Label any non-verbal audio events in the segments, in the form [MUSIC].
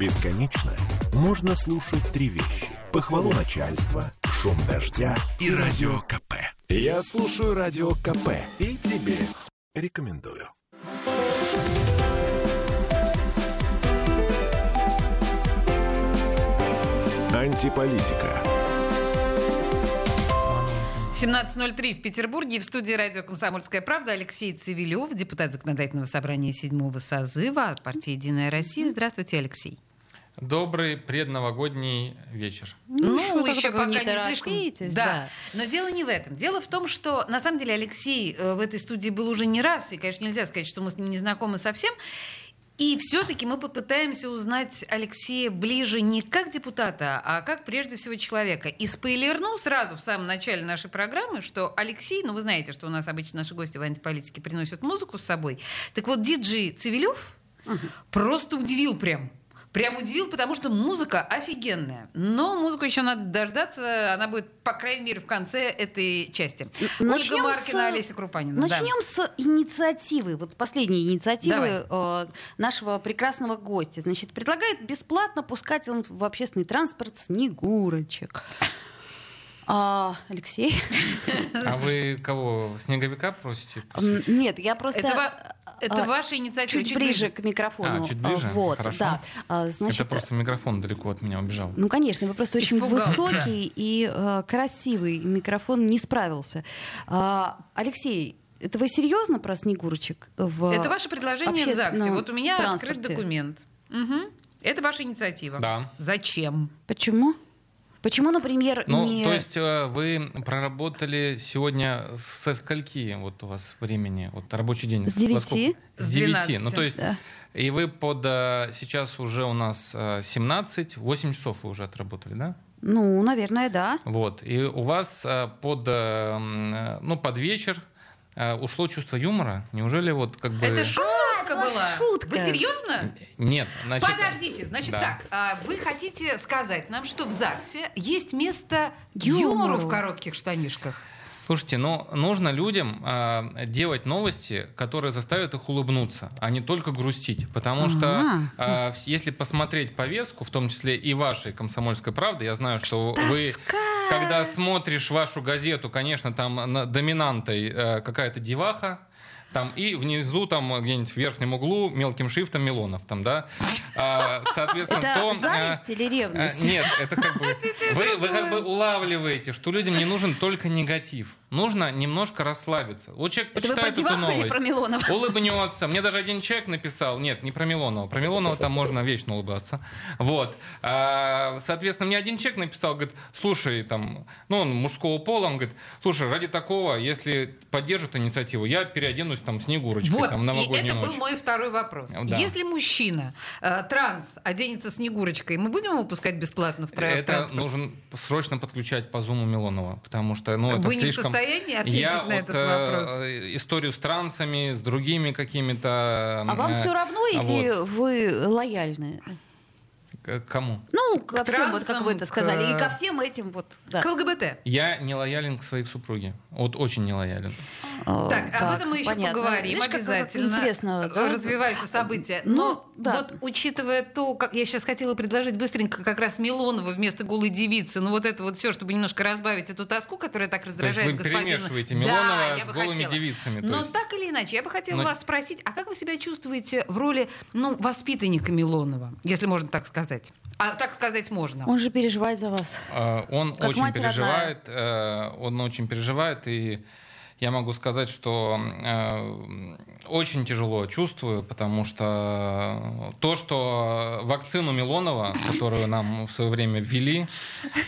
Бесконечно можно слушать три вещи. Похвалу начальства, шум дождя и радио КП. Я слушаю радио КП и тебе рекомендую. Антиполитика. 17.03 в Петербурге. В студии радио «Комсомольская правда» Алексей Цивилев, депутат Законодательного собрания седьмого созыва от партии «Единая Россия». Здравствуйте, Алексей. Добрый предновогодний вечер. Ну, что еще пока не не, слишком. Да. да. Но дело не в этом. Дело в том, что на самом деле Алексей э, в этой студии был уже не раз, и, конечно, нельзя сказать, что мы с ним не знакомы совсем. И все-таки мы попытаемся узнать Алексея ближе не как депутата, а как прежде всего человека. И спойлерну сразу в самом начале нашей программы, что Алексей, ну вы знаете, что у нас обычно наши гости в антиполитике приносят музыку с собой. Так вот, диджей Цивилев просто удивил прям. Прям удивил, потому что музыка офигенная. Но музыку еще надо дождаться. Она будет, по крайней мере, в конце этой части. Ольга Начнем Маркина, с- Олеся Крупанина. да. Начнем с инициативы, вот последней инициативы э, нашего прекрасного гостя. Значит, предлагает бесплатно пускать он в общественный транспорт снегурочек. А, Алексей? [LAUGHS] А вы кого, снеговика просите? Нет, я просто... Это, ва- это а, ваша инициатива. Чуть, ближе, к микрофону. А, чуть ближе? А, Вот, Хорошо. да. А, Значит, Это просто микрофон далеко от меня убежал. Ну, конечно, вы просто очень Испугался. высокий и э, красивый. Микрофон не справился. А, Алексей, это вы серьезно про Снегурочек? В Это ваше предложение в ЗАГСе. Вот у меня открыт транспорте? документ. Мгм. Это ваша инициатива. Да. Зачем? Почему? Почему, например, Ну, не... то есть э, вы проработали сегодня со скольки вот у вас времени, вот рабочий день? С девяти. С девяти. 12, Ну, то есть, да. и вы под, э, сейчас уже у нас э, 17, 8 часов вы уже отработали, да? Ну, наверное, да. Вот. И у вас э, под, э, э, ну, под вечер э, ушло чувство юмора? Неужели вот как бы... Это шутка это была была. шутка. Вы серьезно? Нет, значит... Подождите, значит да. так, а, вы хотите сказать нам, что в ЗАГСе есть место Юмору. юмору в коротких штанишках? Слушайте, ну нужно людям э, делать новости, которые заставят их улыбнуться, а не только грустить. Потому что э, если посмотреть повестку, в том числе и вашей комсомольской правды, я знаю, что вы, когда смотришь вашу газету, конечно, там на- доминантой э, какая-то деваха. Там и внизу, там где-нибудь в верхнем углу мелким шрифтом Милонов, там, да. А, соответственно, Это то, э, зависть или ревность? а, Нет, это как бы [LAUGHS] вы, вы как бы улавливаете, что людям не нужен только негатив. Нужно немножко расслабиться. Вот человек Это вы про эту Деваху или новость, про Милонова? улыбнется. Мне даже один человек написал, нет, не про Милонова. Про Милонова там можно вечно улыбаться. Вот. А, соответственно, мне один человек написал, говорит, слушай, там, ну, он мужского пола, он говорит, слушай, ради такого, если поддержат инициативу, я переоденусь там снегурочкой, Вот, там, в и новогоднюю это ночь. был мой второй вопрос. Да. Если мужчина э, транс оденется снегурочкой, мы будем его пускать бесплатно в, тра- в Это транспорт? нужно срочно подключать по зуму Милонова, потому что ну, это Вы слишком... состоянии ответить Я на этот вопрос? э, историю с трансами, с другими какими-то... А вам э, все равно или вы лояльны? К- Кому? Ну, ко всем, вот как вы это сказали, к- и ко всем этим вот. Да. К ЛГБТ. Я не лоялен к своей супруге. Вот очень не лоялен. Э, Так, об этом мы еще понятно. поговорим как обязательно. Интересно. да? Развиваются события. Ну, Но да. вот учитывая то, как я сейчас хотела предложить быстренько как раз Милонова вместо голой девицы, ну вот это вот все, чтобы немножко разбавить эту тоску, которая так То есть раздражает вы господина. перемешиваете Да, Милонова я с голыми хотела. девицами. Но есть. так или иначе, я бы хотела Но- вас спросить, а как вы себя чувствуете в роли ну, воспитанника Милонова, если можно так сказать? А так сказать можно. Он же переживает за вас. Э, Он Как очень мать переживает, э, он очень переживает, и я могу сказать, что э, очень тяжело чувствую, потому что то, что вакцину Милонова, которую нам в свое время ввели,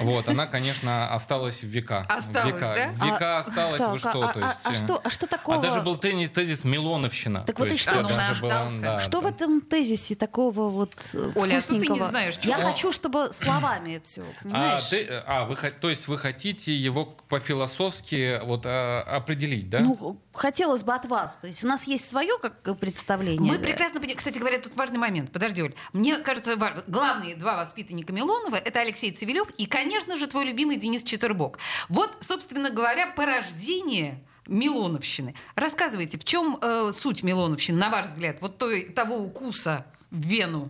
вот, она, конечно, осталась в века. Осталась, в века, да? В века А, осталась, так, вы что, а, то а- есть... а э, что, а что такого? А даже был теннис, тезис Милоновщина. Так вот и что? э, Ну, даже был, наждался. да, Что в да. этом тезисе такого вот э, Оля, а что ты не знаешь, Я чего? хочу, чтобы словами все, А, понимаешь? ты- а, вы, то есть вы хотите его по-философски вот, а, определить, да? Ну, хотелось бы от вас. То есть у нас есть свое как представление. Мы да. прекрасно понимаем. Кстати говоря, тут важный момент. Подожди, Оль. Мне кажется, главные два воспитанника Милонова — это Алексей Цивилев и, конечно же, твой любимый Денис Четербок. Вот, собственно говоря, порождение Милоновщины. Рассказывайте, в чем э, суть Милоновщины, на ваш взгляд, вот той, того укуса в вену?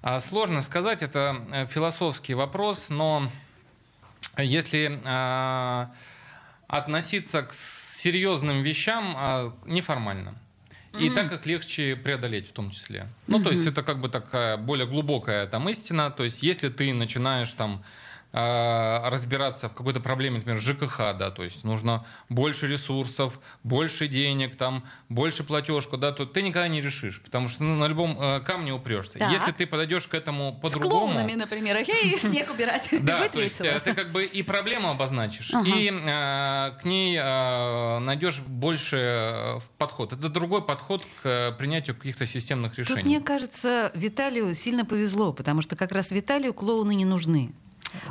А, сложно сказать, это э, философский вопрос, но если а, относиться к серьезным вещам а, неформально. И mm-hmm. так как легче преодолеть в том числе. Ну, mm-hmm. то есть это как бы такая более глубокая там истина. То есть если ты начинаешь там разбираться в какой-то проблеме, например, ЖКХ, да, то есть нужно больше ресурсов, больше денег, там, больше платежку, да, то ты никогда не решишь, потому что ну, на любом э, камне упрешься. Так. Если ты подойдешь к этому по-другому... С клоунами, например, окей, снег убирать, [LAUGHS] да, то есть э, ты как бы и проблему обозначишь, и э, к ней найдешь больше подход. Это другой подход к принятию каких-то системных решений. Тут, мне кажется, Виталию сильно повезло, потому что как раз Виталию клоуны не нужны.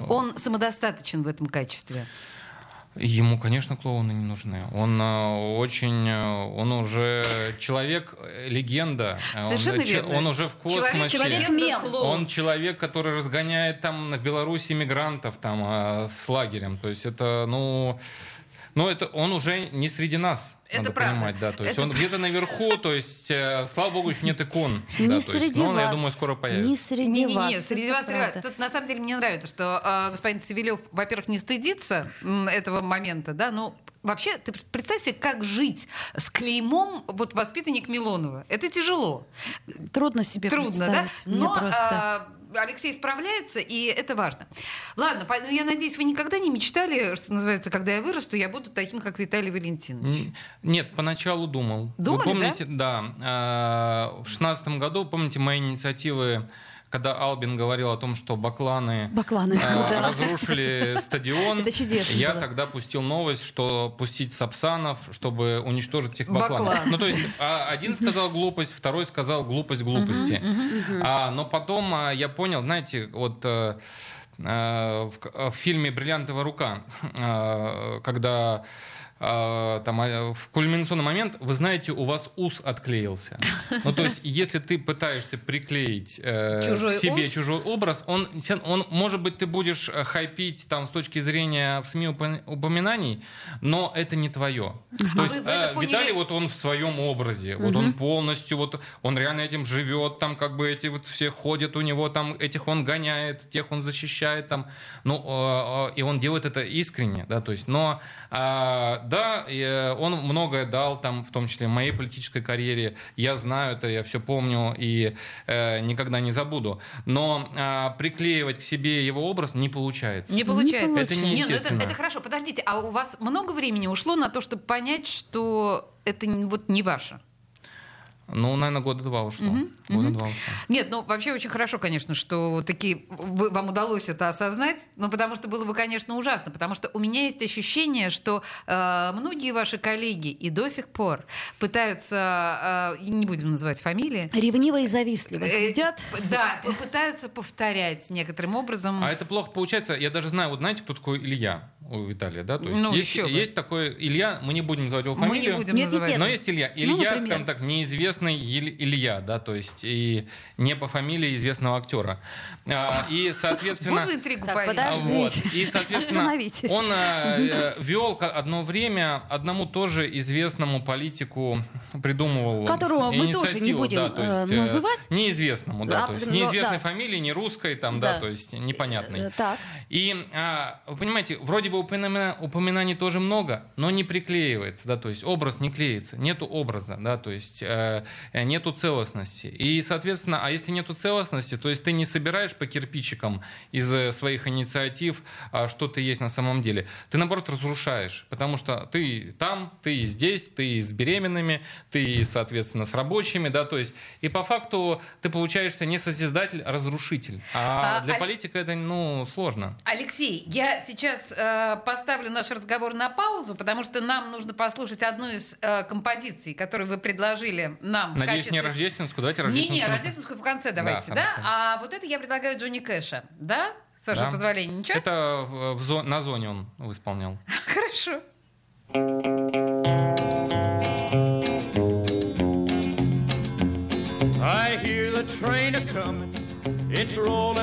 Он самодостаточен в этом качестве. Ему, конечно, клоуны не нужны. Он э, очень, э, он уже человек э, легенда. Совершенно он, верно. Он уже в космосе. Человек, человек Он человек, который разгоняет там на Беларуси мигрантов там с лагерем. То есть это, ну, ну это он уже не среди нас. Это надо правда. понимать, да. То есть это... он где-то наверху, то есть, э, слава богу, еще нет икон. Не да, среди есть, но вас. он, я думаю, скоро появится. Не среди не, не, вас. Нет, среди вас. Правда. Тут на самом деле мне нравится, что э, господин Савелев, во-первых, не стыдится м, этого момента, да, ну вообще, ты представь себе, как жить с клеймом вот воспитанник Милонова. Это тяжело. Трудно себе Трудно, да? Мне Но просто... э, Алексей справляется, и это важно. Ладно, по- я надеюсь, вы никогда не мечтали, что называется, когда я вырасту, я буду таким, как Виталий Валентинович. Нет, поначалу думал. Думали, Вы помните, да? э, в шестнадцатом году, помните мои инициативы, когда Албин говорил о том, что бакланы, Бакланы, э, [LAUGHS] да. разрушили стадион, Это чудесно я было. тогда пустил новость, что пустить сапсанов, чтобы уничтожить всех бакланов. Баклан. Ну, то есть а, один сказал глупость, второй сказал глупость глупости. А, но потом а, я понял, знаете, вот э, э, в, к- в фильме «Бриллиантовая рука», э, когда э, там э, в кульминационный момент, вы знаете, у вас ус отклеился. Ну, то есть, если ты пытаешься приклеить э, Чужой себе ус? чужой образ, он, он, может быть, ты будешь э, хайпить там с точки зрения в СМИ упо- упоминаний, но это не твое. То А есть, вы это э, поняли- Виталий, вот он в своем образе, вот он полностью, вот он реально этим живет, там как бы эти вот все ходят у него, там этих он гоняет, тех он защищает, там, ну, э, э, и он делает это искренне, да, то есть, но, э, да, э, он многое дал, там, в том числе в моей политической карьере, я знаю это, я все помню и э, никогда не забуду, но э, приклеивать к себе его образ не получается. Не получается. Это Не, ну неестественно. это, это хорошо. Подождите, а у вас много времени ушло на то, чтобы понять, что это вот не ваше? Ну, наверное, года два ушло. Года два ушло. Нет, ну вообще очень хорошо, конечно, что такие вы- вам удалось это осознать, но потому что было бы, конечно, ужасно, потому что у меня есть ощущение, что э, многие ваши коллеги и до сих пор пытаются, э, не будем называть фамилии, Ревниво и завистливо э, следят. да, пытаются повторять некоторым образом. А это плохо получается. Я даже знаю, вот знаете, кто такой Илья у Виталия, да? То есть Ну, есть, еще бы. есть такой Илья, мы не будем называть его Мы фамилию. не будем Нет, называть. нет. Но есть Илья. Ну, Илья, например. скажем так, неизвестный Иль- Илья, да, то есть и не по фамилии известного актера. А, и, соответственно... Вот вы интригу Так, повели. подожди. Вот. И, [LAUGHS] соответственно, Остановитесь. он э, вел одно время одному тоже известному политику, придумывал Которого мы тоже не будем, да, то есть, э, э, называть. Неизвестному, да, А, то есть ну, неизвестной да. фамилии, не русской, там, да, Да. то есть непонятной. Э, Так. И а, вы понимаете, вроде упомина- упоминаний тоже много, но не приклеивается, да, то есть образ не клеится, нету образа, да, то есть э, э, нету целостности. И, соответственно, а если нету целостности, то есть ты не собираешь по кирпичикам из э, своих инициатив, а, что ты есть на самом деле. Ты, наоборот, разрушаешь, потому что ты там, ты здесь, ты с беременными, ты, соответственно, с рабочими, да, то есть и по факту ты получаешься не созидатель, а разрушитель. А, А, для Аль- политика это, ну, сложно. Алексей, я сейчас э, поставлю наш разговор на паузу, потому что нам нужно послушать одну из э, композиций, которую вы предложили нам. Надеюсь, не качестве- рождественскую. Давайте Не, рождественскую. не, рождественскую в конце давайте, да? Да, хорошо. А вот это я предлагаю Джонни Кэша, да? С вашего Да. позволения, ничего? Это в- в зо- на зоне он исполнял. [LAUGHS] Хорошо. I hear the train a comin', it's rollin' around the bend,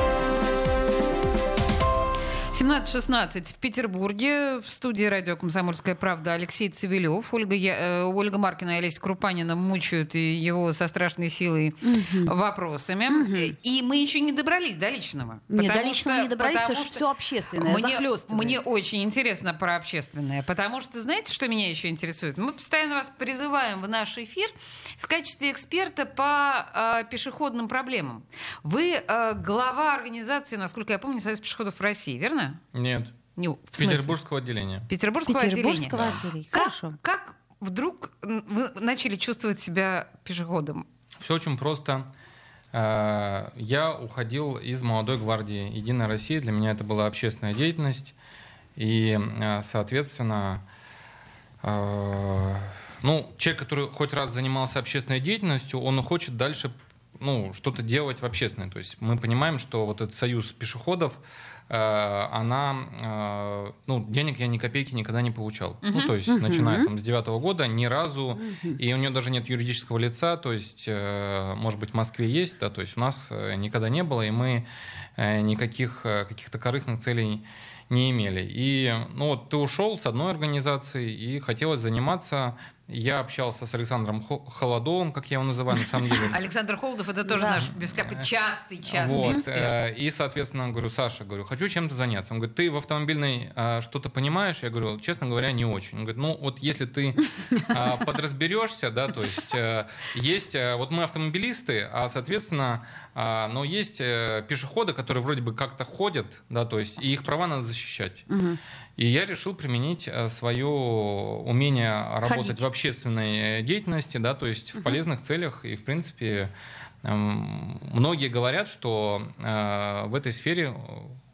17.16 в Петербурге. В студии радио «Комсомольская правда» Алексей Цивилев. Ольга, Я- э, Ольга Маркина и Олеся Крупанина мучают его со страшной силой вопросами. И мы еще не добрались до личного. Не, до личного что- не добрались, потому потому что все общественное, мне, захлёстывает. мне очень интересно про общественное, потому что знаете, что меня еще интересует? Мы постоянно вас призываем в наш эфир в качестве эксперта по э, пешеходным проблемам. Вы э, глава организации, насколько я помню, Союз пешеходов России, верно? Нет. Не, в смысле? Петербургского отделения. Петербургского, Петербургского отделения. отделения. Как, Хорошо. как вдруг вы начали чувствовать себя пешеходом? Все очень просто. Э, Я уходил из молодой гвардии Единой России. Для меня это была общественная деятельность. И, э, соответственно, э, ну, человек, который хоть раз занимался общественной деятельностью, он хочет дальше ну, что-то делать в общественной. То есть мы понимаем, что вот этот союз пешеходов, она, э, ну, денег я ни копейки никогда не получал. Ну, то есть, начиная там с девятого года, ни разу, и у нее даже нет юридического лица, то есть, э, может быть, в Москве есть, да, то есть у нас э, никогда не было, и мы э, никаких э, каких-то корыстных целей не имели. И, ну, вот ты ушел с одной организации, и хотелось заниматься. Я общался с Александром Хо- Холодовым, как я его называю, на самом деле. [LAUGHS] Александр Холодов это тоже Да. наш капы- частый, частый Вот, э, И, соответственно, говорю, Саша, говорю, хочу чем-то заняться. Он говорит, ты в автомобильной э, что-то понимаешь? Я говорю, честно говоря, не очень. Он говорит, ну вот если ты э, [LAUGHS] подразберешься, да, то есть э, есть, э, вот мы автомобилисты, а, соответственно, э, но есть э, пешеходы, которые вроде бы как-то ходят, да, то есть и их права надо защищать. И я решил применить э, свое умение работать Ходить. в общественной э, деятельности, да, то есть в полезных целях. И, в принципе, эм, многие говорят, что э, в этой сфере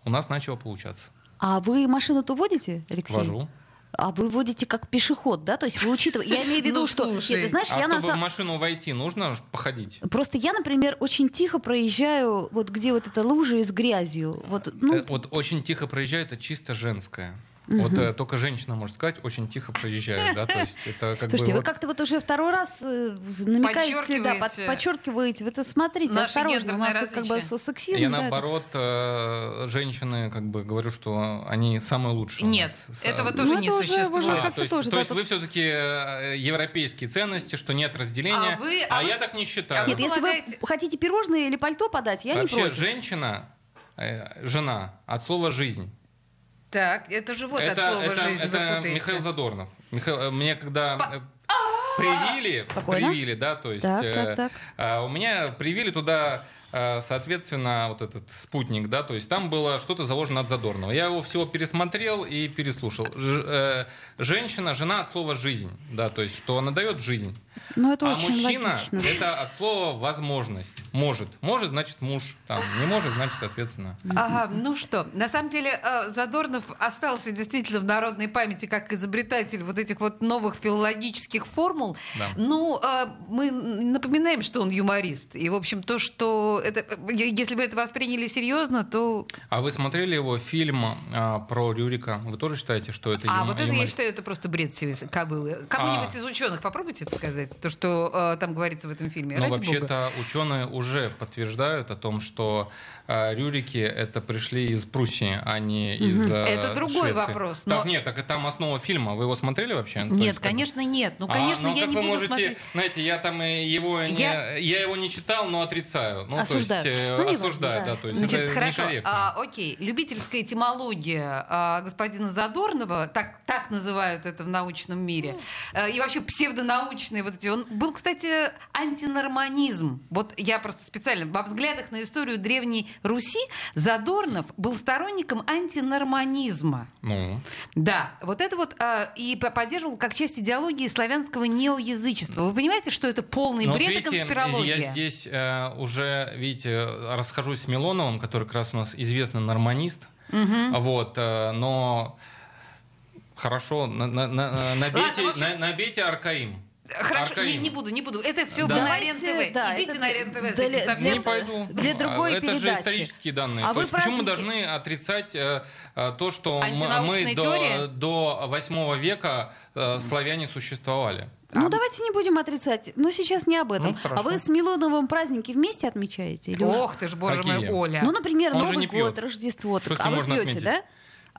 у нас начало получаться. А вы машину-то водите, Алексей? Вожу. А вы водите как пешеход, да? То есть вы учитываете... Я имею в виду, Ну, что... слушай. Нет, ты знаешь, А я на чтобы в самом... машину войти, нужно походить. Просто я, например, очень тихо проезжаю, вот где вот эта лужа с грязью. Вот, ну, Э, Вот очень тихо проезжает, это чисто женское. Вот э, только женщина может сказать, очень тихо проезжает, да, то есть это как Слушайте, бы вы вот- как-то вот уже второй раз э, намекаете, да, под- Подчеркиваете. Вы это смотрите, Наше осторожно, у нас тут как бы сексизм. Я да, наоборот, э, женщины, как бы говорю, что они самые лучшие. Нет, нас. этого С- тоже Ну, не это существует. уже А, то есть, тоже, то да, есть тут- вы все-таки европейские ценности, что нет разделения, А вы- а, а вы- я так не считаю. Нет, если полагаете- вы хотите пирожные или пальто подать, я Вообще не против. женщина, э, жена от слова жизнь. Так, это же вот это от слова это- жизнь это вы путаете. Михаил Задорнов. Михаил- э, мне когда По- э, привили, Спокойно. привили, да, то есть Так, э, так, так. э, у меня привили туда э, соответственно, вот этот спутник, да, то есть там было что-то заложено от Задорнова. Я его всего пересмотрел и переслушал. Ж, э, женщина, жена от слова жизнь, да, то есть что она дает жизнь. Ну, это а очень мужчина логично. это от слова возможность. Может. Может, значит муж. Там, не может, значит, соответственно. Ага, ну что, на самом деле э, Задорнов остался действительно в народной памяти как изобретатель вот этих вот новых филологических формул. Да. Ну, э, мы напоминаем, что он юморист. И, в общем, то, что это, э, если бы это восприняли серьезно, то... А вы смотрели его фильм а, про Рюрика? Вы тоже считаете, что это А юма- вот это, я юморист? считаю, это просто бред себе кобылы. Кому-нибудь А. из ученых попробуйте это сказать, то, что э, там говорится в этом фильме. Но. Ну, вообще-то ученые уже подтверждают о том, что э, Рюрики это пришли из Пруссии, а не из э, Это другой Швеции. вопрос, Так но- нет, так там основа фильма. Вы его смотрели вообще? Нет, есть, как конечно, нет. Ну, А, конечно, ну, я как не вы буду можете, смотреть. знаете, я там его не, Я- я... его не читал, но отрицаю. Ну, Осуждаю. то есть э, Ну, неважно, осуждаю, да. да. то есть Значит, это хорошо. А, окей. Любительская этимология а, господина Задорнова, так, так называют это в научном мире, а, и вообще псевдонаучные вот эти. Он был, кстати, антинорманизм. Вот я просто специально во взглядах на историю Древней Руси Задорнов был сторонником антинорманизма. Ну, Да, вот это вот а, и по- поддерживал как часть идеологии славянского неоязычества. Вы понимаете, что это полный Ну, вот бред и конспирология? Я здесь э, уже, видите, расхожусь с Милоновым, который как раз у нас известный норманист. Вот, э, но хорошо, на- на- на- набейте, в общем- на- набейте Аркаим. Хорошо, не, Аркаим. не буду, не буду. Это все Да. на РЕН-ТВ. да, Идите это на РЕН-ТВ для- этим совсем. Не пойду. для другой Это же передачи. исторические данные. А То вы есть почему мы должны отрицать э, э, то, что мы теория? до, до 8 века э, славяне существовали? Ну, давайте не будем отрицать. Но сейчас не об этом. Ну, хорошо. а вы с Милоновым праздники вместе отмечаете? Или уже- Ох ты ж, боже Какие? мой, Оля. Ну, например, Он Новый год, Рождество. Так, а вы пьете, отметить? да?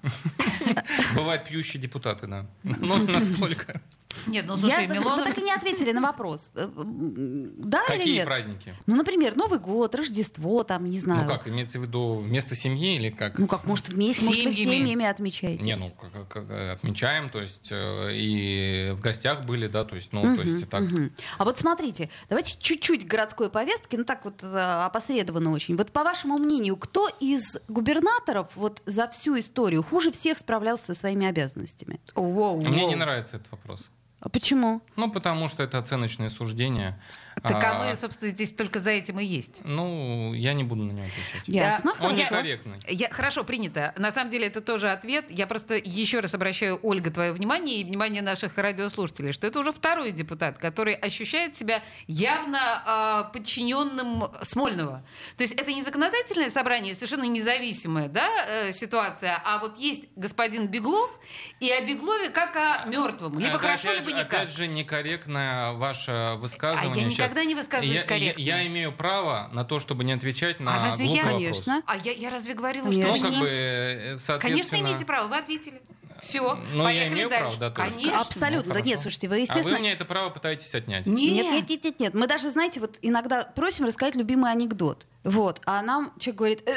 [LAUGHS] Бывают пьющие депутаты, да. [LAUGHS] Ну, настолько. Нет, ну Я- слушай, Вы Милонов... так и не ответили на вопрос. Э, м, Да или Какие нет? праздники? Ну, например, Новый год, Рождество, там, не знаю. Ну как, имеется в виду вместо семьи или как? Ну, как, может, вместе, может, вы Семьями. семьями отмечаете? Не, ну как, как- э, отмечаем, то есть э, и в гостях были, да, то есть, ну, то есть так. Мгм. А вот смотрите, давайте чуть-чуть городской повестки, ну так вот э, опосредованно очень. Вот по вашему мнению, кто из губернаторов вот за всю историю хуже всех справлялся со своими обязанностями? Воу, Мне воу. не нравится этот вопрос. А почему? Ну, потому что это оценочные суждения. Так а А, мы, собственно, здесь только за этим и есть. Ну, я не буду на него отвечать. Ясно, Он хорошо. некорректный. Я, хорошо, принято. На самом деле это тоже ответ. Я просто еще раз обращаю, Ольга, твое внимание и внимание наших радиослушателей, что это уже второй депутат, который ощущает себя явно а, подчиненным Смольного. То есть это не законодательное собрание, совершенно независимая да, э, ситуация, а вот есть господин Беглов, и о Беглове как о мертвом. Либо Это хорошо, опять либо же- никак. Опять же, некорректное ваше высказывание. А я никогда не высказываюсь Я- корректно. Я, я имею право на то, чтобы не отвечать на А разве я? глупый Конечно. вопрос. А я, я разве говорила, Конечно. Ну, что как мне- бы, э, соответственно... Конечно, имеете право, вы ответили. Все, Ну, я имею право, да. Конечно. Абсолютно. Да хорошо. нет, слушайте, вы, А естественно... вы мне это право пытаетесь отнять. Нет. Нет, нет, нет, нет, нет. Мы даже, знаете, вот иногда просим рассказать любимый анекдот. Вот. А нам человек говорит, «Э,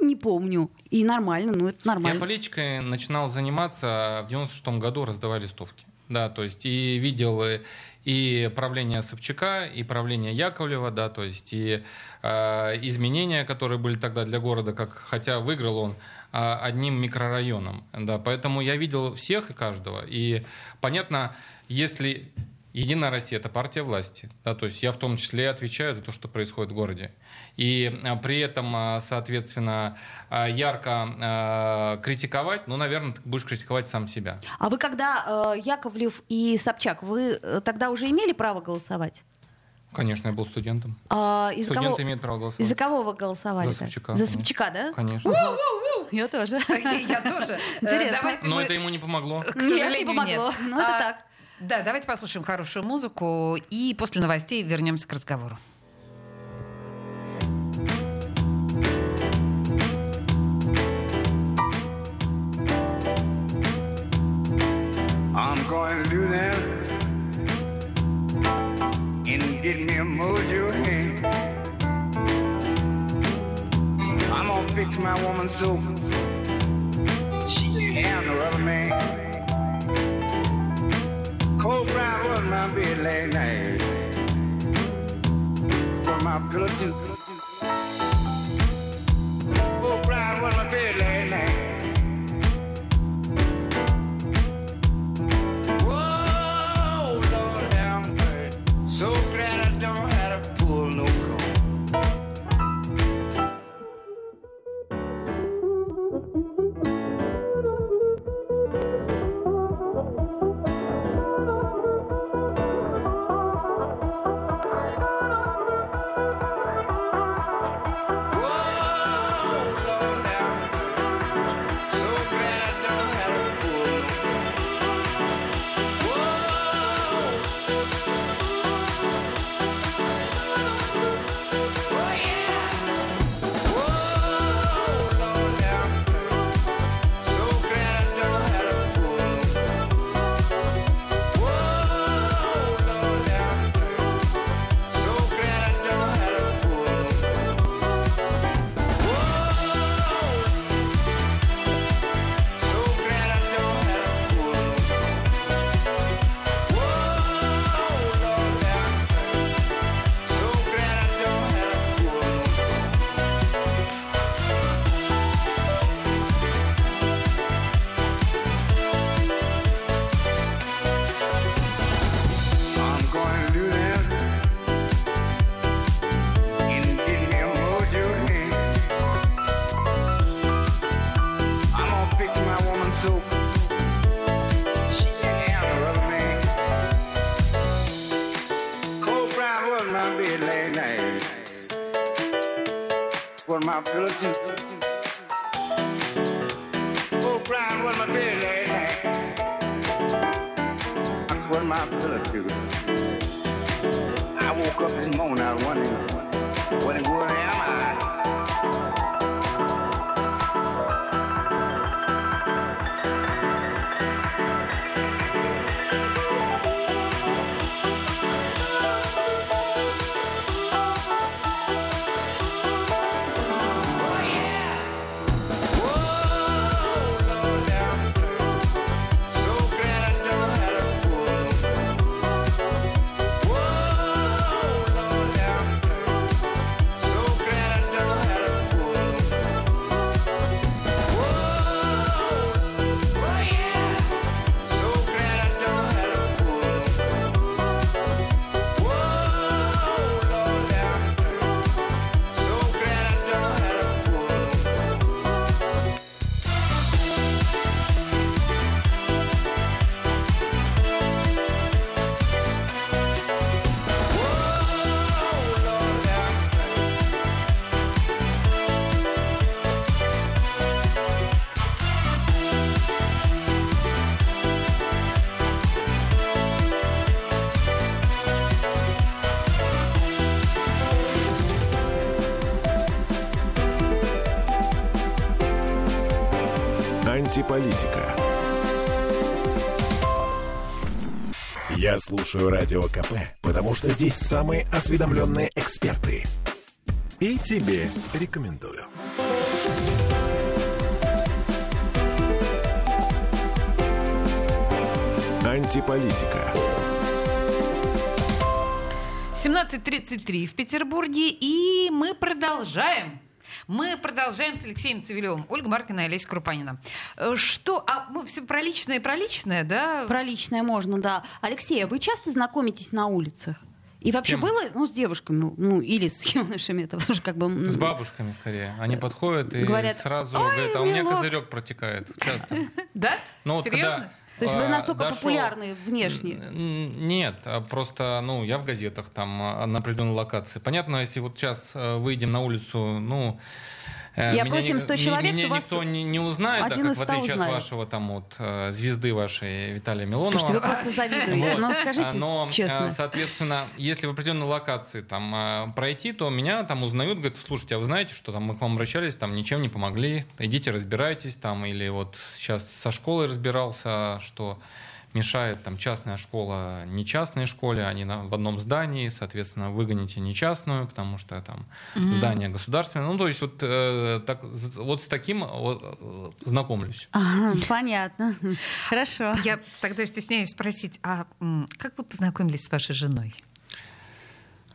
не помню. И нормально, ну это Я нормально. политикой начинал заниматься в 96 году, раздавая листовки. Да, то есть и видел э, и правление Собчака, и правление Яковлева, да, то есть и э, изменения, которые были тогда для города, как, хотя выиграл он э, одним микрорайоном, да, поэтому я видел всех и каждого, и понятно, если Единая Россия это партия власти, да, то есть я в том числе отвечаю за то, что происходит в городе. И а, при этом, а, соответственно, а, ярко критиковать, ну, наверное, ты будешь критиковать сам себя. А вы когда э, Яковлев и Собчак, вы э, тогда уже имели право голосовать? Конечно, я был студентом. А, из-за Студенты кого? имеют право голосовать. Из-за кого вы голосовали? За Собчака. За. Собчака, да? Конечно. Я тоже. [LAUGHS] Я тоже. Интересно. Но это ему не помогло. К Нет, не сожалению, помогло. нет. Ну, это так. Да, давайте послушаем хорошую музыку и после новостей вернемся к разговору. I'm going to do that and get me a mojo hand. I'm gonna fix my woman so she can have no other Cold brown was my bed last night. For my pillow too. My too. I woke up this morning, I was wondering, what in the world am I? Антиполитика. Я слушаю Радио КП, потому что здесь самые осведомленные эксперты. И тебе рекомендую. Антиполитика. 17.33 в Петербурге, и мы продолжаем. Мы продолжаем с Алексеем Цивилевым. Ольга Маркина и Олеся Крупанина. Э, Что? А мы все про личное, про личное, да? Про личное можно, да. Алексей, а вы часто знакомитесь на улицах? И С вообще кем? было, ну, с девушками, ну, ну, или с [LAUGHS] юношами, это тоже как бы... С бабушками скорее. Они подходят и Говорят, сразу «Ой, говорят, а у меня милок». козырек протекает. Часто. [LAUGHS] Да? Ну, вот когда, То есть вы а, настолько дошел- популярны внешне? Нет, а просто, ну, я в газетах там а, на определенной локации. Понятно, если вот сейчас э, выйдем на улицу, ну... э, Я меня просим ни- 100 ни- человек, меня вас никто не, не узнает, один как из в 100 отличие от узнает. вашего там вот э, звезды вашей Виталия Милонова. Слушайте, вы просто завидуете. Вот. А, скажите Но, а, честно. соответственно, если в определенной локации там пройти, то меня там узнают, говорят, слушайте, а вы знаете, что там мы к вам обращались, там ничем не помогли, идите разбирайтесь там, или вот сейчас со школой разбирался, что мешает там частная школа не частной школе, они на, в одном здании, соответственно, выгоните не частную, потому что там здание государственное. Ну, то есть вот, э, так, вот с таким вот, э, знакомлюсь. Ага, понятно. Хорошо. Я тогда стесняюсь спросить, а как вы познакомились с вашей женой?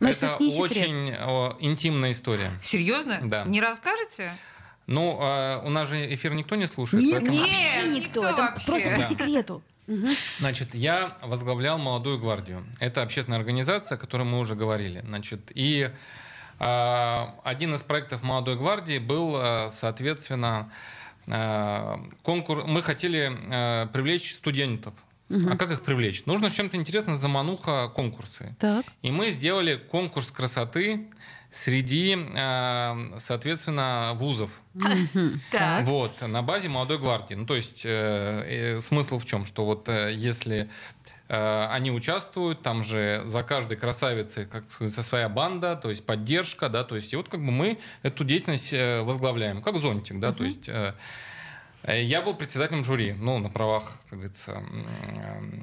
Ну, Это это очень о, интимная история. Серьезно? Да. Не расскажете? Ну, а у нас же эфир никто не слушает. Нет, поэтому- вообще Нет, никто. никто Это вообще. просто по Да. Значит, я возглавлял молодую гвардию. Это общественная организация, о которой мы уже говорили. Значит, и а, один из проектов молодой гвардии был, а, соответственно, а, конкурс. Мы хотели а, привлечь студентов. А как их привлечь? Нужно чем-то интересным замануха конкурсы. Так. И мы сделали конкурс красоты среди, а, соответственно, вузов. Вот, на базе молодой гвардии. Ну, то есть э, э, смысл в чем? Что вот э, если они участвуют, там же за каждой красавицей как сказать, своя банда, то есть поддержка, да, то есть и вот как бы мы эту деятельность возглавляем, как зонтик, да, то есть я был председателем жюри, ну, на правах, как говорится,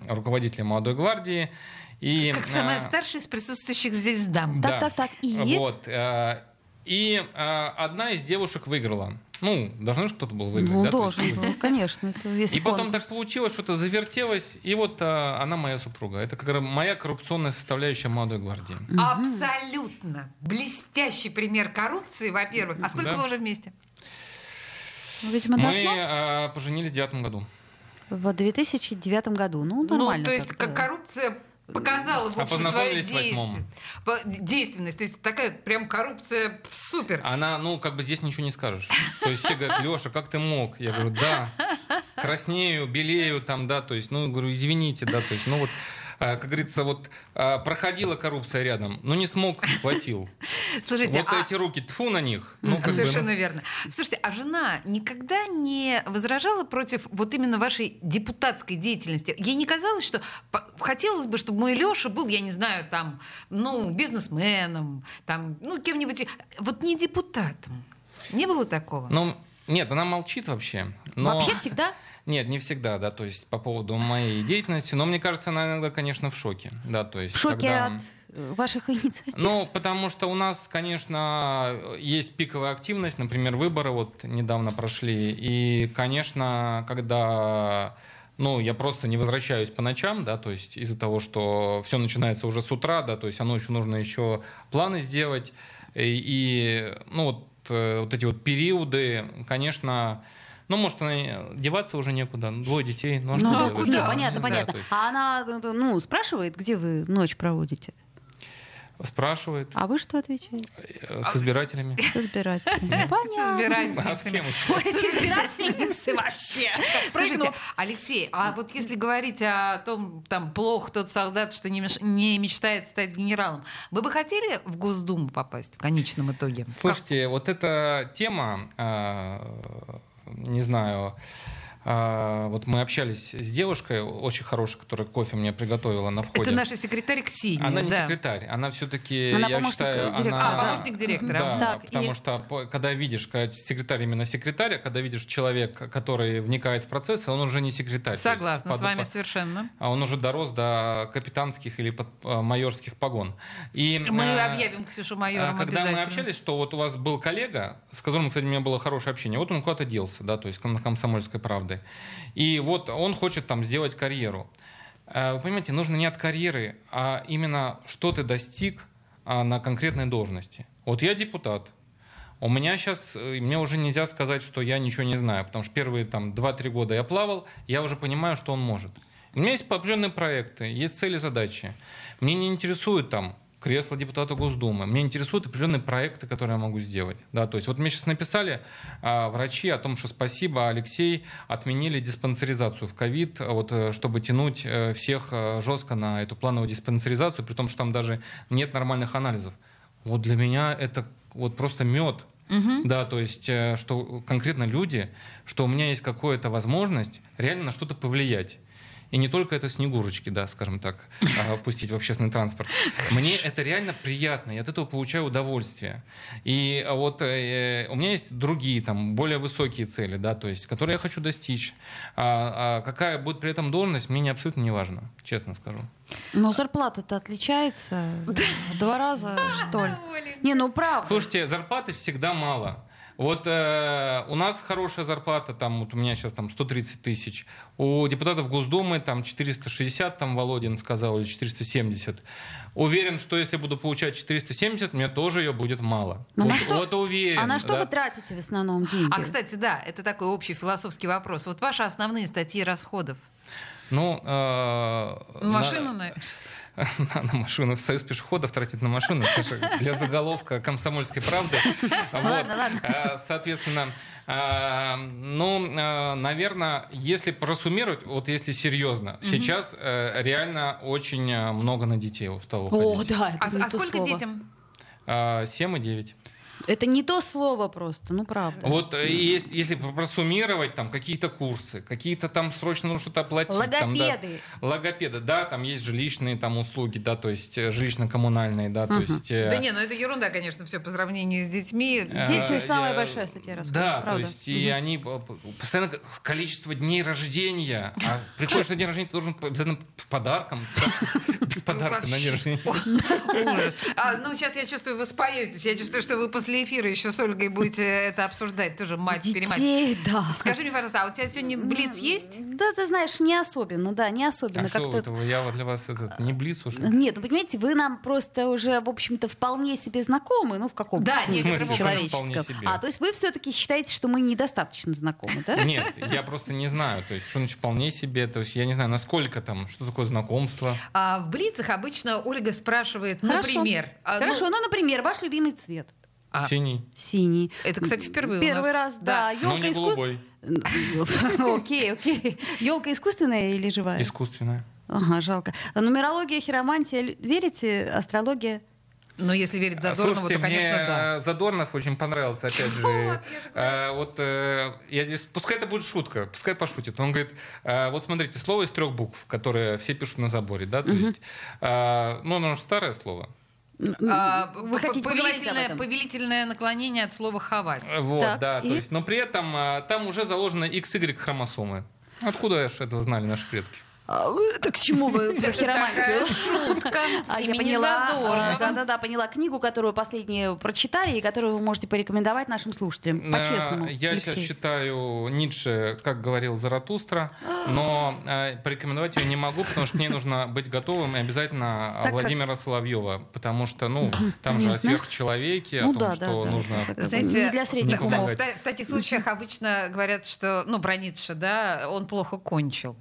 руководителя молодой гвардии. И, Как самая э, старшая из присутствующих здесь дам. Так, так, так. И? Вот. э, И э, одна из девушек выиграла. Ну, должен же кто-то был выиграть, Ну, да? должен был, конечно. Это [LAUGHS] если И потом конкурс. так получилось, что-то завертелось, и вот э, она моя супруга. Это как раз моя коррупционная составляющая молодой гвардии. Абсолютно. Блестящий пример коррупции, во-первых. А сколько Да. вы уже вместе? Ну, Видимо, Мы э, поженились в девятом году. В 2009 году. Ну, нормально. Ну, то есть, как да. коррупция показала, в А общем, свою познакомились в действие- действенность. То есть такая прям коррупция супер. Она, ну, как бы здесь ничего не скажешь. То есть все говорят, Леша, как ты мог? Я говорю, да, краснею, белею там, да, то есть, ну, говорю, извините, да, то есть, ну вот, а, как говорится, вот а, проходила коррупция рядом, но не смог, хватил. [LAUGHS] Слушайте, вот а- эти руки, тфу на них. Ну, как бы, Совершенно ну, верно. Слушайте, а жена никогда не возражала против вот именно вашей депутатской деятельности? Ей не казалось, что хотелось бы, чтобы мой Леша был, я не знаю, там, ну, бизнесменом, там, ну, кем-нибудь, вот не депутатом. Не было такого? Ну, нет, она молчит вообще. Но... Вообще всегда? Нет, не всегда, да, то есть по поводу моей деятельности, но мне кажется, она иногда, конечно, в шоке, да, то есть В шоке когда- от э, ваших [LAUGHS] инициатив? Ну, потому что у нас, конечно, есть пиковая активность, например, выборы вот недавно прошли, и, конечно, когда ну, я просто не возвращаюсь по ночам, да, то есть из-за того, что все начинается уже с утра, да, то есть а ночью нужно еще планы сделать, и, и, ну, вот, э, вот эти вот периоды, конечно, ну, может, она деваться уже некуда, двое детей, ну, а что Ну, куда? не, Да, понятно, да, понятно. есть А она, ну, спрашивает, где вы ночь проводите? Спрашивает А вы что отвечаете? э, с избирателями. С избирателями. С Понятно. А с избирательницами. еще? Ой, эти избирательницы вообще. Слушайте, Прыгнут. Алексей, а вот если говорить о том, там, плохо тот солдат, что не мечтает стать генералом, вы бы хотели в Госдуму попасть в конечном итоге? Слушайте, вот эта тема, а, не знаю, а, вот мы общались с девушкой, очень хорошей, которая кофе мне приготовила на входе. Это наша секретарь Ксения. Она не да. секретарь, она все-таки, Она я помощник считаю, директора. она... А, помощник директора. Да, Так, потому и- что когда видишь, когда секретарь именно секретарь, а когда видишь человека, который вникает в процессы, он уже не секретарь. Есть Согласна под- с вами по- совершенно. а он уже дорос до капитанских или под- а, майорских погон. И, Мы э, объявим Ксюшу майором а, Когда мы общались, что вот у вас был коллега, с которым, кстати, у меня было хорошее общение, вот он куда-то делся, да, то есть на комсомольской правды. И вот он хочет там сделать карьеру. А, Вы понимаете, нужно не от карьеры, а именно что ты достиг а, на конкретной должности. Вот я депутат. У меня сейчас, мне уже нельзя сказать, что я ничего не знаю, потому что первые там 2-3 года я плавал, я уже понимаю, что он может. У меня есть определенные проекты, есть цели, задачи. Мне не интересует там кресло депутата Госдумы. Меня интересуют определенные проекты, которые я могу сделать. Да, то есть вот мне сейчас написали а, врачи о том, что спасибо, Алексей, отменили диспансеризацию в ковид, вот, э, чтобы тянуть э, всех э, жестко на эту плановую диспансеризацию, при том, что там даже нет нормальных анализов. Вот для меня это вот просто мед. Да, то есть, что конкретно люди, что у меня есть какая-то возможность реально на что-то повлиять. И не только это снегурочки, да, скажем так, [LAUGHS] а, пустить в общественный транспорт. Мне это реально приятно, я от этого получаю удовольствие. И а, вот э, у меня есть другие, там, более высокие цели, да, то есть, которые я хочу достичь. А, а какая будет при этом должность, мне не абсолютно не важно, честно скажу. Но зарплата-то отличается в [LAUGHS] два раза, что ли? Не, ну правда. Слушайте, зарплаты всегда мало. Вот э, у нас хорошая зарплата, там вот у меня сейчас там 130 тысяч, у депутатов Госдумы там 460, там Володин сказал, или 470. Уверен, что если буду получать 470, мне тоже ее будет мало. На вот, что- вот уверен. А на что да. вы тратите в основном деньги? А, кстати, да, это такой общий философский вопрос. Вот ваши основные статьи расходов. Ну, э, Машину, на- наверное. [LAUGHS] на, машину. Союз пешеходов тратит на машину. это же Для заголовка комсомольской правды. [LAUGHS] Ладно, ладно. А, Соответственно, а, ну, а, наверное, если просуммировать, вот если серьезно, сейчас э, реально очень э, много на детей стало О, уходить. да, А, сколько детям? А, 7 и 9. Это не то слово просто, ну правда. Вот э, есть, если просуммировать там какие-то курсы, какие-то там срочно нужно что-то оплатить. там, да, Логопеды. логопеды, да, там есть жилищные там услуги, да, то есть э, жилищно-коммунальные, да, то есть... э, Да не, ну это ерунда, конечно, все по сравнению с детьми. Дети самая большая статья расходов, Да, то есть и они постоянно количество дней рождения, а приходишь на день рождения, ты должен обязательно с подарком, да, без подарка на день рождения. Ужас. А, ну, сейчас я чувствую, вы споетесь. Я чувствую, что вы после эфира еще с Ольгой будете это обсуждать. Тоже мать, перемать. Да. Скажи мне, пожалуйста, а у тебя сегодня блиц есть? Да, ты знаешь, не особенно, да, не особенно. А что как-то- это вы, я вот для вас этот, не блиц уже? Нет, ну понимаете, вы нам просто уже, в общем-то, вполне себе знакомы, ну в каком Да, смысле нет, человеческом. вполне себе? А, то есть вы все-таки считаете, что мы недостаточно знакомы, да? Нет, я просто не знаю, то есть что значит вполне себе, то есть я не знаю, насколько там, что такое знакомство. А в блицах обычно Ольга спрашивает, Хорошо. например... а, ну, Хорошо, ну, например, ваш любимый цвет. А. Синий, Синий. Это, кстати, впервые у Первый нас. раз, да. но Елка не голубой, [LAUGHS] Окей, окей. Елка искусственная или живая? искусственная. Ага, жалко. Нумерология, хиромантия. Верите? Астрология? Но если верить Задорнову, Слушайте, то, конечно, мне да. Задорнов очень понравился, опять же. Э, Вот э, я здесь, пускай это будет шутка, пускай пошутит. Он говорит, э, вот смотрите, слово из трех букв, которое все пишут на заборе, да, то есть, э, ну, оно же старое слово. А, Вы повелительное, этом? повелительное наклонение от слова «ховать». Вот, Так, да, и? то есть, но при этом а, там уже заложено XY хромосомы. Откуда ж это знали наши предки? А, Так к чему вы про хиромантию? шутка А, я поняла, Задорнова. да, да, да, поняла книгу, которую последнюю прочитали и которую вы можете порекомендовать нашим слушателям. Э, По-честному. Я сейчас читаю Ницше, как говорил Заратустра, но э, порекомендовать ее не могу, потому что к ней нужно быть готовым и обязательно Владимира Соловьева, потому что, ну, там же о сверхчеловеке, о Ну том, что нужно... Знаете, не для средних умов. в таких случаях обычно говорят, что, ну, про Ницше, да, он плохо кончил.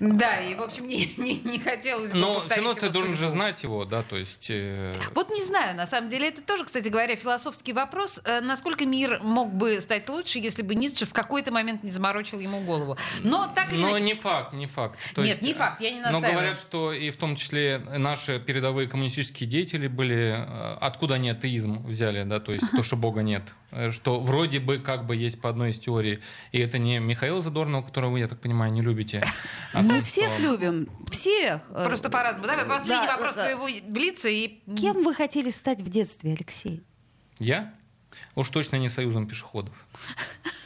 Да, и, в общем, не, [LAUGHS] не, не хотелось бы Но все повторить равно ты должен же знать его, да, то есть... э, Вот не знаю, на самом деле, это тоже, кстати говоря, философский вопрос. Э, Насколько мир мог бы стать лучше, если бы Ницше в какой-то момент не заморочил ему голову? Но так или Но иначе... не факт, не факт. Нет, не факт, я не Но настаиваю. говорят, что и в том числе наши передовые коммунистические деятели были... э, Откуда они атеизм взяли, да, то есть то, что Бога нет. Э, Что вроде бы как бы есть по одной из теорий. И это не Михаил Задорнов, которого вы, я так понимаю, не любите. а Мы всех что- любим. Всех. Просто по-разному. Давай последний да, вопрос да. твоего блица и... Кем вы хотели стать в детстве, Алексей? Я? Уж точно не союзом пешеходов. [LAUGHS]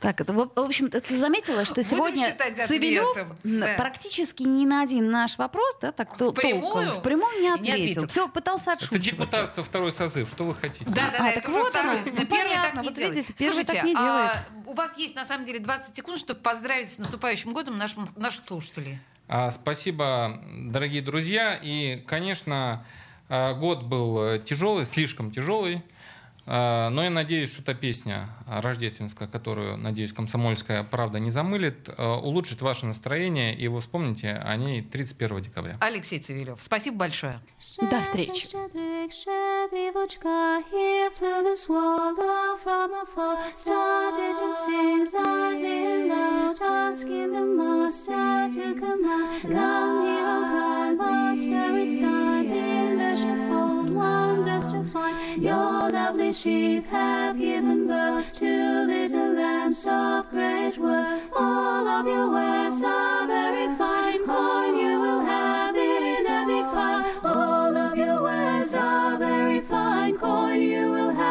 Так, это, в в общем, ты заметила, что Будем сегодня Цивилев Да. практически ни на один наш вопрос, да, так тол- Впрямую? толком, впрямую не Не ответил. ответил. Все, пытался Это отшучиваться. депутатство второй созыв. Что вы хотите? Да, да, А, да, так это уже вот второй. оно. На Ну, первый понятно, так не вот делает. видите, первый Слушайте, так не а делает. у вас есть на самом деле 20 секунд, чтобы поздравить с наступающим годом наших, наших слушателей. А, Спасибо, дорогие друзья. И, конечно, а, год был тяжелый, слишком тяжелый. А, Но я надеюсь, что та песня рождественская, которую, надеюсь, комсомольская правда не замылит, а, улучшит ваше настроение, и вы вспомните о ней 31 декабря. Алексей Цивилев, спасибо большое. До встречи. Oh. Your lovely sheep have given birth to little lamps of great worth. All of your wares are very fine, coin you will have in a big. All of your wares are very fine, coin you will have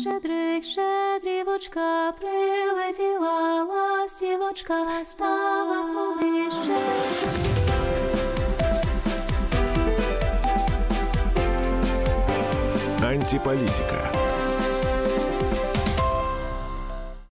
Щедрик, щедрик, щедрівочка, прилетіла ластівочка, стала собі щедрик. Антиполитика.